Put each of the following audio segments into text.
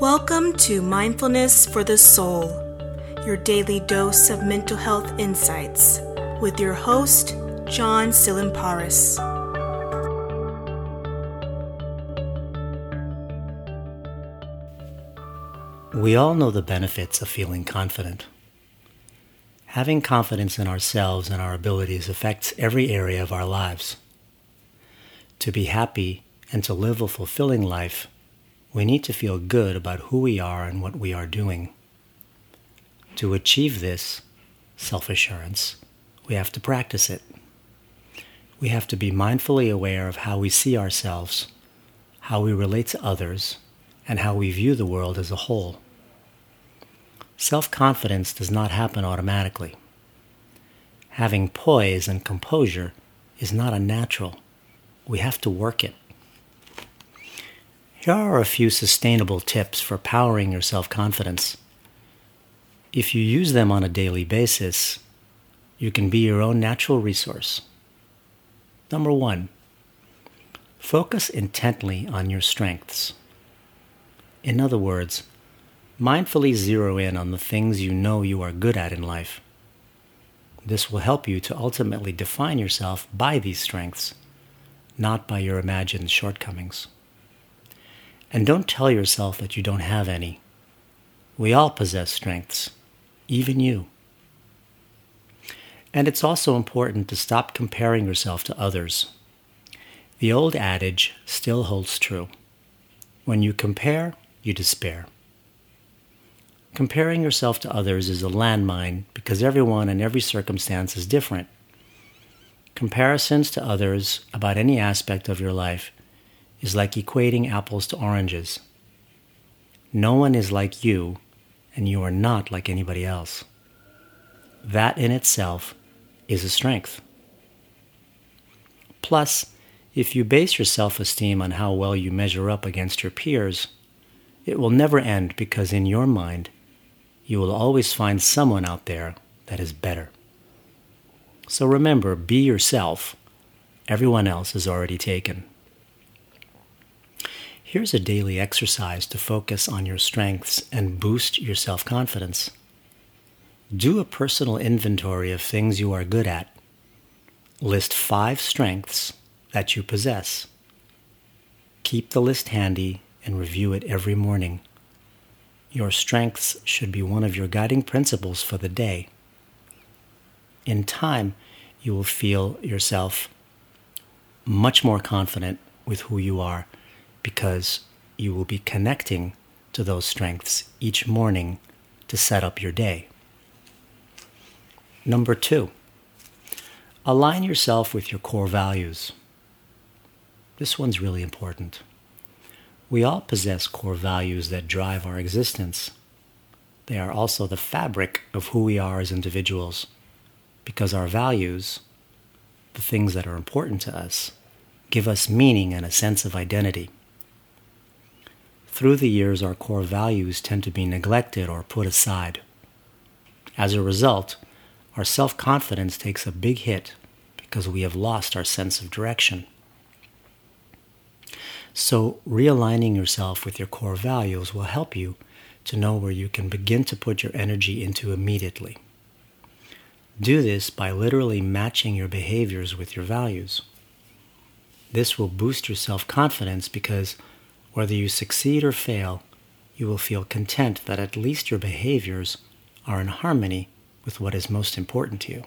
Welcome to Mindfulness for the Soul, your daily dose of mental health insights, with your host, John Silimparis. We all know the benefits of feeling confident. Having confidence in ourselves and our abilities affects every area of our lives. To be happy and to live a fulfilling life, we need to feel good about who we are and what we are doing. To achieve this self assurance, we have to practice it. We have to be mindfully aware of how we see ourselves, how we relate to others, and how we view the world as a whole. Self confidence does not happen automatically. Having poise and composure is not a natural. We have to work it. Here are a few sustainable tips for powering your self confidence. If you use them on a daily basis, you can be your own natural resource. Number one, focus intently on your strengths. In other words, mindfully zero in on the things you know you are good at in life. This will help you to ultimately define yourself by these strengths, not by your imagined shortcomings. And don't tell yourself that you don't have any. We all possess strengths, even you. And it's also important to stop comparing yourself to others. The old adage still holds true. When you compare, you despair. Comparing yourself to others is a landmine because everyone and every circumstance is different. Comparisons to others about any aspect of your life is like equating apples to oranges. No one is like you, and you are not like anybody else. That in itself is a strength. Plus, if you base your self esteem on how well you measure up against your peers, it will never end because in your mind, you will always find someone out there that is better. So remember, be yourself. Everyone else is already taken. Here's a daily exercise to focus on your strengths and boost your self confidence. Do a personal inventory of things you are good at. List five strengths that you possess. Keep the list handy and review it every morning. Your strengths should be one of your guiding principles for the day. In time, you will feel yourself much more confident with who you are because you will be connecting to those strengths each morning to set up your day. Number two, align yourself with your core values. This one's really important. We all possess core values that drive our existence. They are also the fabric of who we are as individuals because our values, the things that are important to us, give us meaning and a sense of identity. Through the years, our core values tend to be neglected or put aside. As a result, our self confidence takes a big hit because we have lost our sense of direction. So, realigning yourself with your core values will help you to know where you can begin to put your energy into immediately. Do this by literally matching your behaviors with your values. This will boost your self confidence because whether you succeed or fail, you will feel content that at least your behaviors are in harmony with what is most important to you.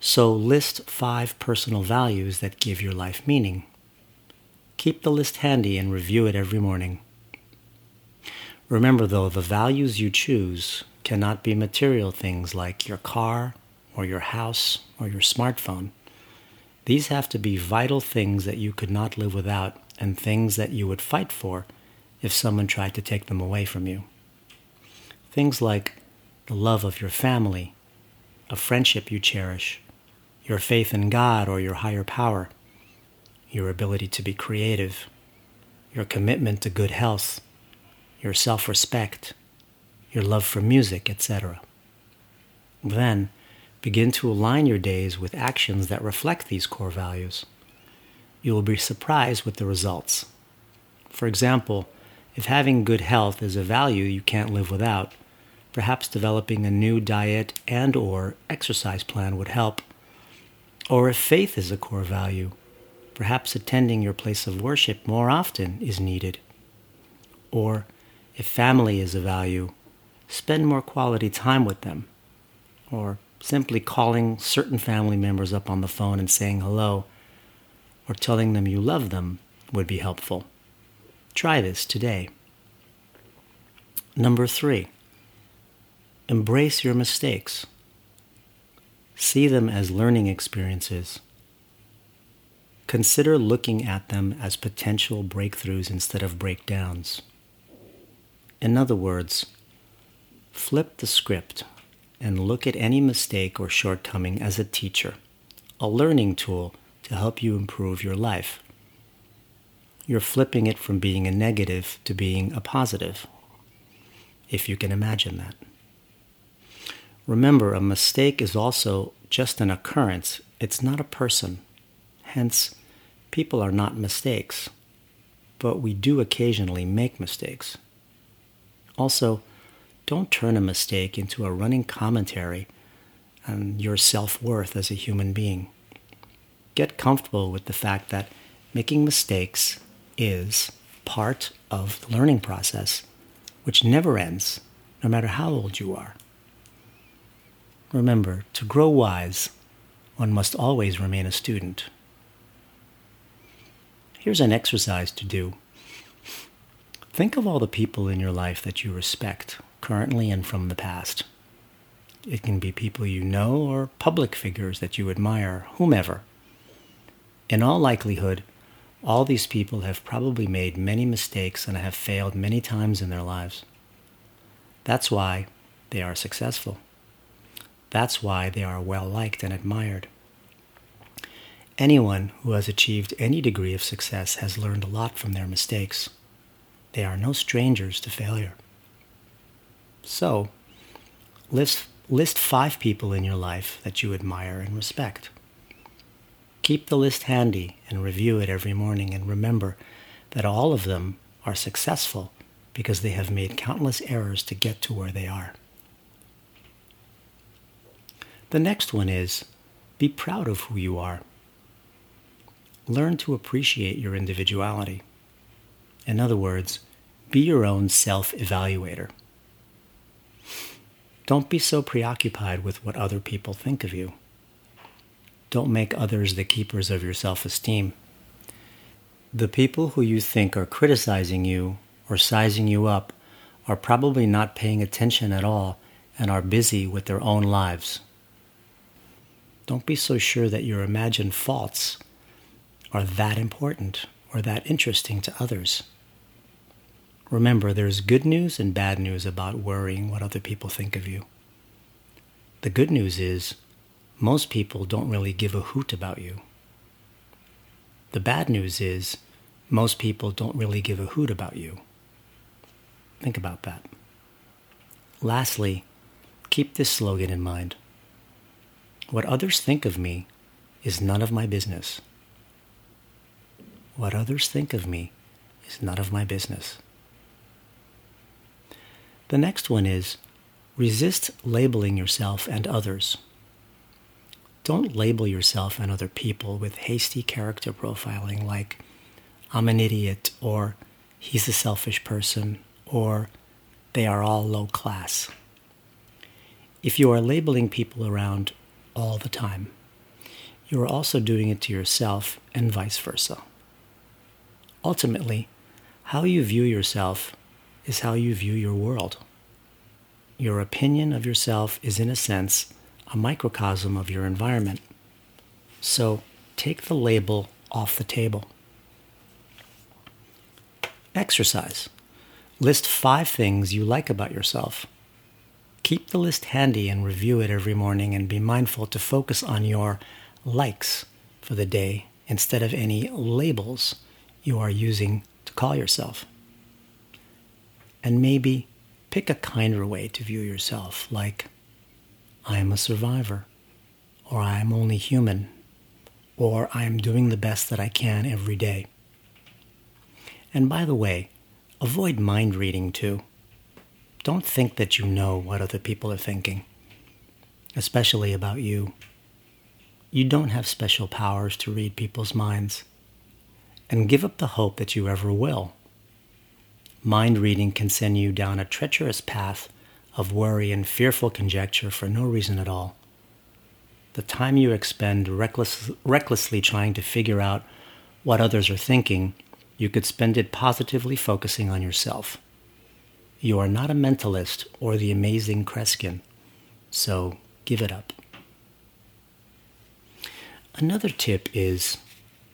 So list five personal values that give your life meaning. Keep the list handy and review it every morning. Remember, though, the values you choose cannot be material things like your car or your house or your smartphone. These have to be vital things that you could not live without and things that you would fight for if someone tried to take them away from you. Things like the love of your family, a friendship you cherish, your faith in God or your higher power, your ability to be creative, your commitment to good health, your self respect, your love for music, etc. Then, begin to align your days with actions that reflect these core values you will be surprised with the results. For example, If having good health is a value you can't live without, perhaps developing a new diet and or exercise plan would help. Or if faith is a core value, perhaps attending your place of worship more often is needed. Or if family is a value, spend more quality time with them. Or simply calling certain family members up on the phone and saying hello or telling them you love them would be helpful. Try this today. Number three, embrace your mistakes. See them as learning experiences. Consider looking at them as potential breakthroughs instead of breakdowns. In other words, flip the script and look at any mistake or shortcoming as a teacher, a learning tool to help you improve your life. You're flipping it from being a negative to being a positive, if you can imagine that. Remember, a mistake is also just an occurrence, it's not a person. Hence, people are not mistakes, but we do occasionally make mistakes. Also, don't turn a mistake into a running commentary on your self worth as a human being. Get comfortable with the fact that making mistakes is part of the learning process, which never ends, no matter how old you are. Remember, to grow wise, one must always remain a student. Here's an exercise to do. Think of all the people in your life that you respect currently and from the past. It can be people you know or public figures that you admire, whomever. In all likelihood, all these people have probably made many mistakes and have failed many times in their lives. That's why they are successful. That's why they are well liked and admired. Anyone who has achieved any degree of success has learned a lot from their mistakes. They are no strangers to failure. So, list, list five people in your life that you admire and respect. Keep the list handy and review it every morning and remember that all of them are successful because they have made countless errors to get to where they are. The next one is be proud of who you are. Learn to appreciate your individuality. In other words, be your own self evaluator. Don't be so preoccupied with what other people think of you. Don't make others the keepers of your self esteem. The people who you think are criticizing you or sizing you up are probably not paying attention at all and are busy with their own lives. Don't be so sure that your imagined faults are that important or that interesting to others. Remember, there's good news and bad news about worrying what other people think of you. The good news is most people don't really give a hoot about you. The bad news is most people don't really give a hoot about you. Think about that. Lastly, keep this slogan in mind. What others think of me is none of my business. What others think of me is none of my business. The next one is resist labeling yourself and others. Don't label yourself and other people with hasty character profiling like, I'm an idiot, or he's a selfish person, or they are all low class. If you are labeling people around all the time, you are also doing it to yourself and vice versa. Ultimately, how you view yourself is how you view your world. Your opinion of yourself is, in a sense, a microcosm of your environment. So take the label off the table. Exercise. List five things you like about yourself. Keep the list handy and review it every morning and be mindful to focus on your likes for the day instead of any labels you are using to call yourself and maybe pick a kinder way to view yourself, like, I am a survivor, or I am only human, or I am doing the best that I can every day. And by the way, Avoid mind reading too. Don't think that you know what other people are thinking, especially about you. You don't have special powers to read people's minds. And give up the hope that you ever will. Mind reading can send you down a treacherous path of worry and fearful conjecture for no reason at all. The time you expend reckless, recklessly trying to figure out what others are thinking, you could spend it positively focusing on yourself. You are not a mentalist or the amazing Kreskin, so give it up. Another tip is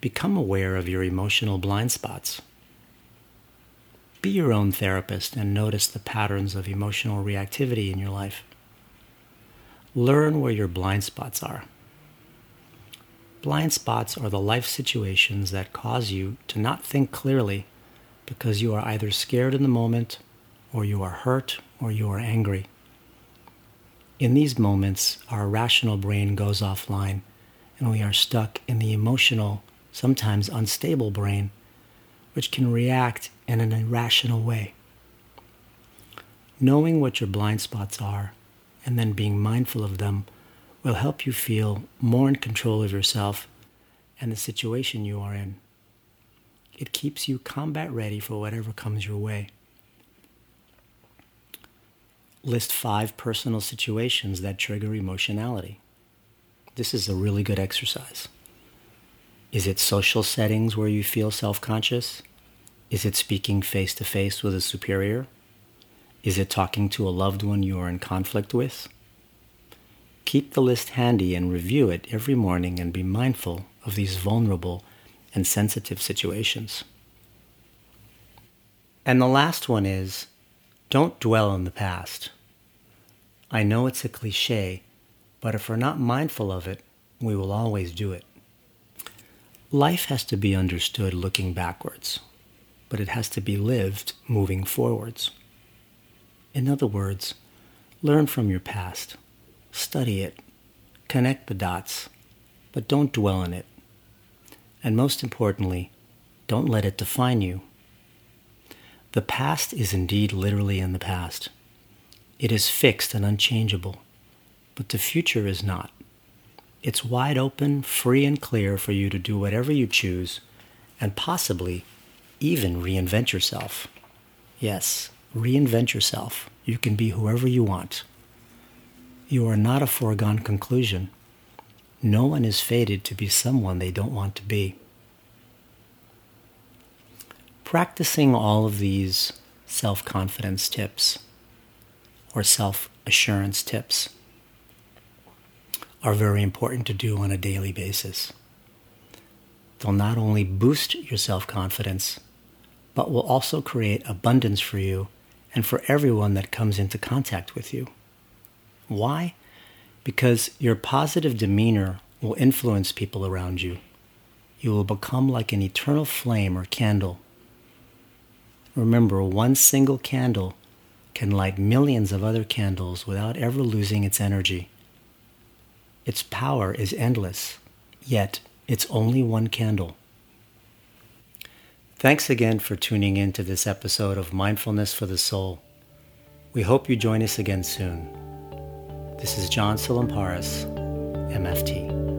become aware of your emotional blind spots. Be your own therapist and notice the patterns of emotional reactivity in your life. Learn where your blind spots are. Blind spots are the life situations that cause you to not think clearly because you are either scared in the moment, or you are hurt, or you are angry. In these moments, our rational brain goes offline and we are stuck in the emotional, sometimes unstable brain, which can react in an irrational way. Knowing what your blind spots are and then being mindful of them will help you feel more in control of yourself and the situation you are in. It keeps you combat ready for whatever comes your way. List five personal situations that trigger emotionality. This is a really good exercise. Is it social settings where you feel self conscious? Is it speaking face to face with a superior? Is it talking to a loved one you are in conflict with? Keep the list handy and review it every morning and be mindful of these vulnerable and sensitive situations. And the last one is don't dwell on the past. I know it's a cliche, but if we're not mindful of it, we will always do it. Life has to be understood looking backwards, but it has to be lived moving forwards. In other words, learn from your past, study it, connect the dots, but don't dwell in it. And most importantly, don't let it define you. The past is indeed literally in the past. It is fixed and unchangeable but the future is not. It's wide open, free and clear for you to do whatever you choose and possibly even reinvent yourself. Yes, reinvent yourself. You can be whoever you want. You are not a foregone conclusion. No one is fated to be someone they don't want to be. Practicing all of these self confidence tips or self assurance tips are very important to do on a daily basis. They'll not only boost your self confidence, but will also create abundance for you and for everyone that comes into contact with you. Why? Because your positive demeanor will influence people around you. You will become like an eternal flame or candle. Remember, one single candle can light millions of other candles without ever losing its energy. Its power is endless, yet it's only one candle. Thanks again for tuning in to this episode of Mindfulness for the Soul. We hope you join us again soon. This is John Silamparis, MFT.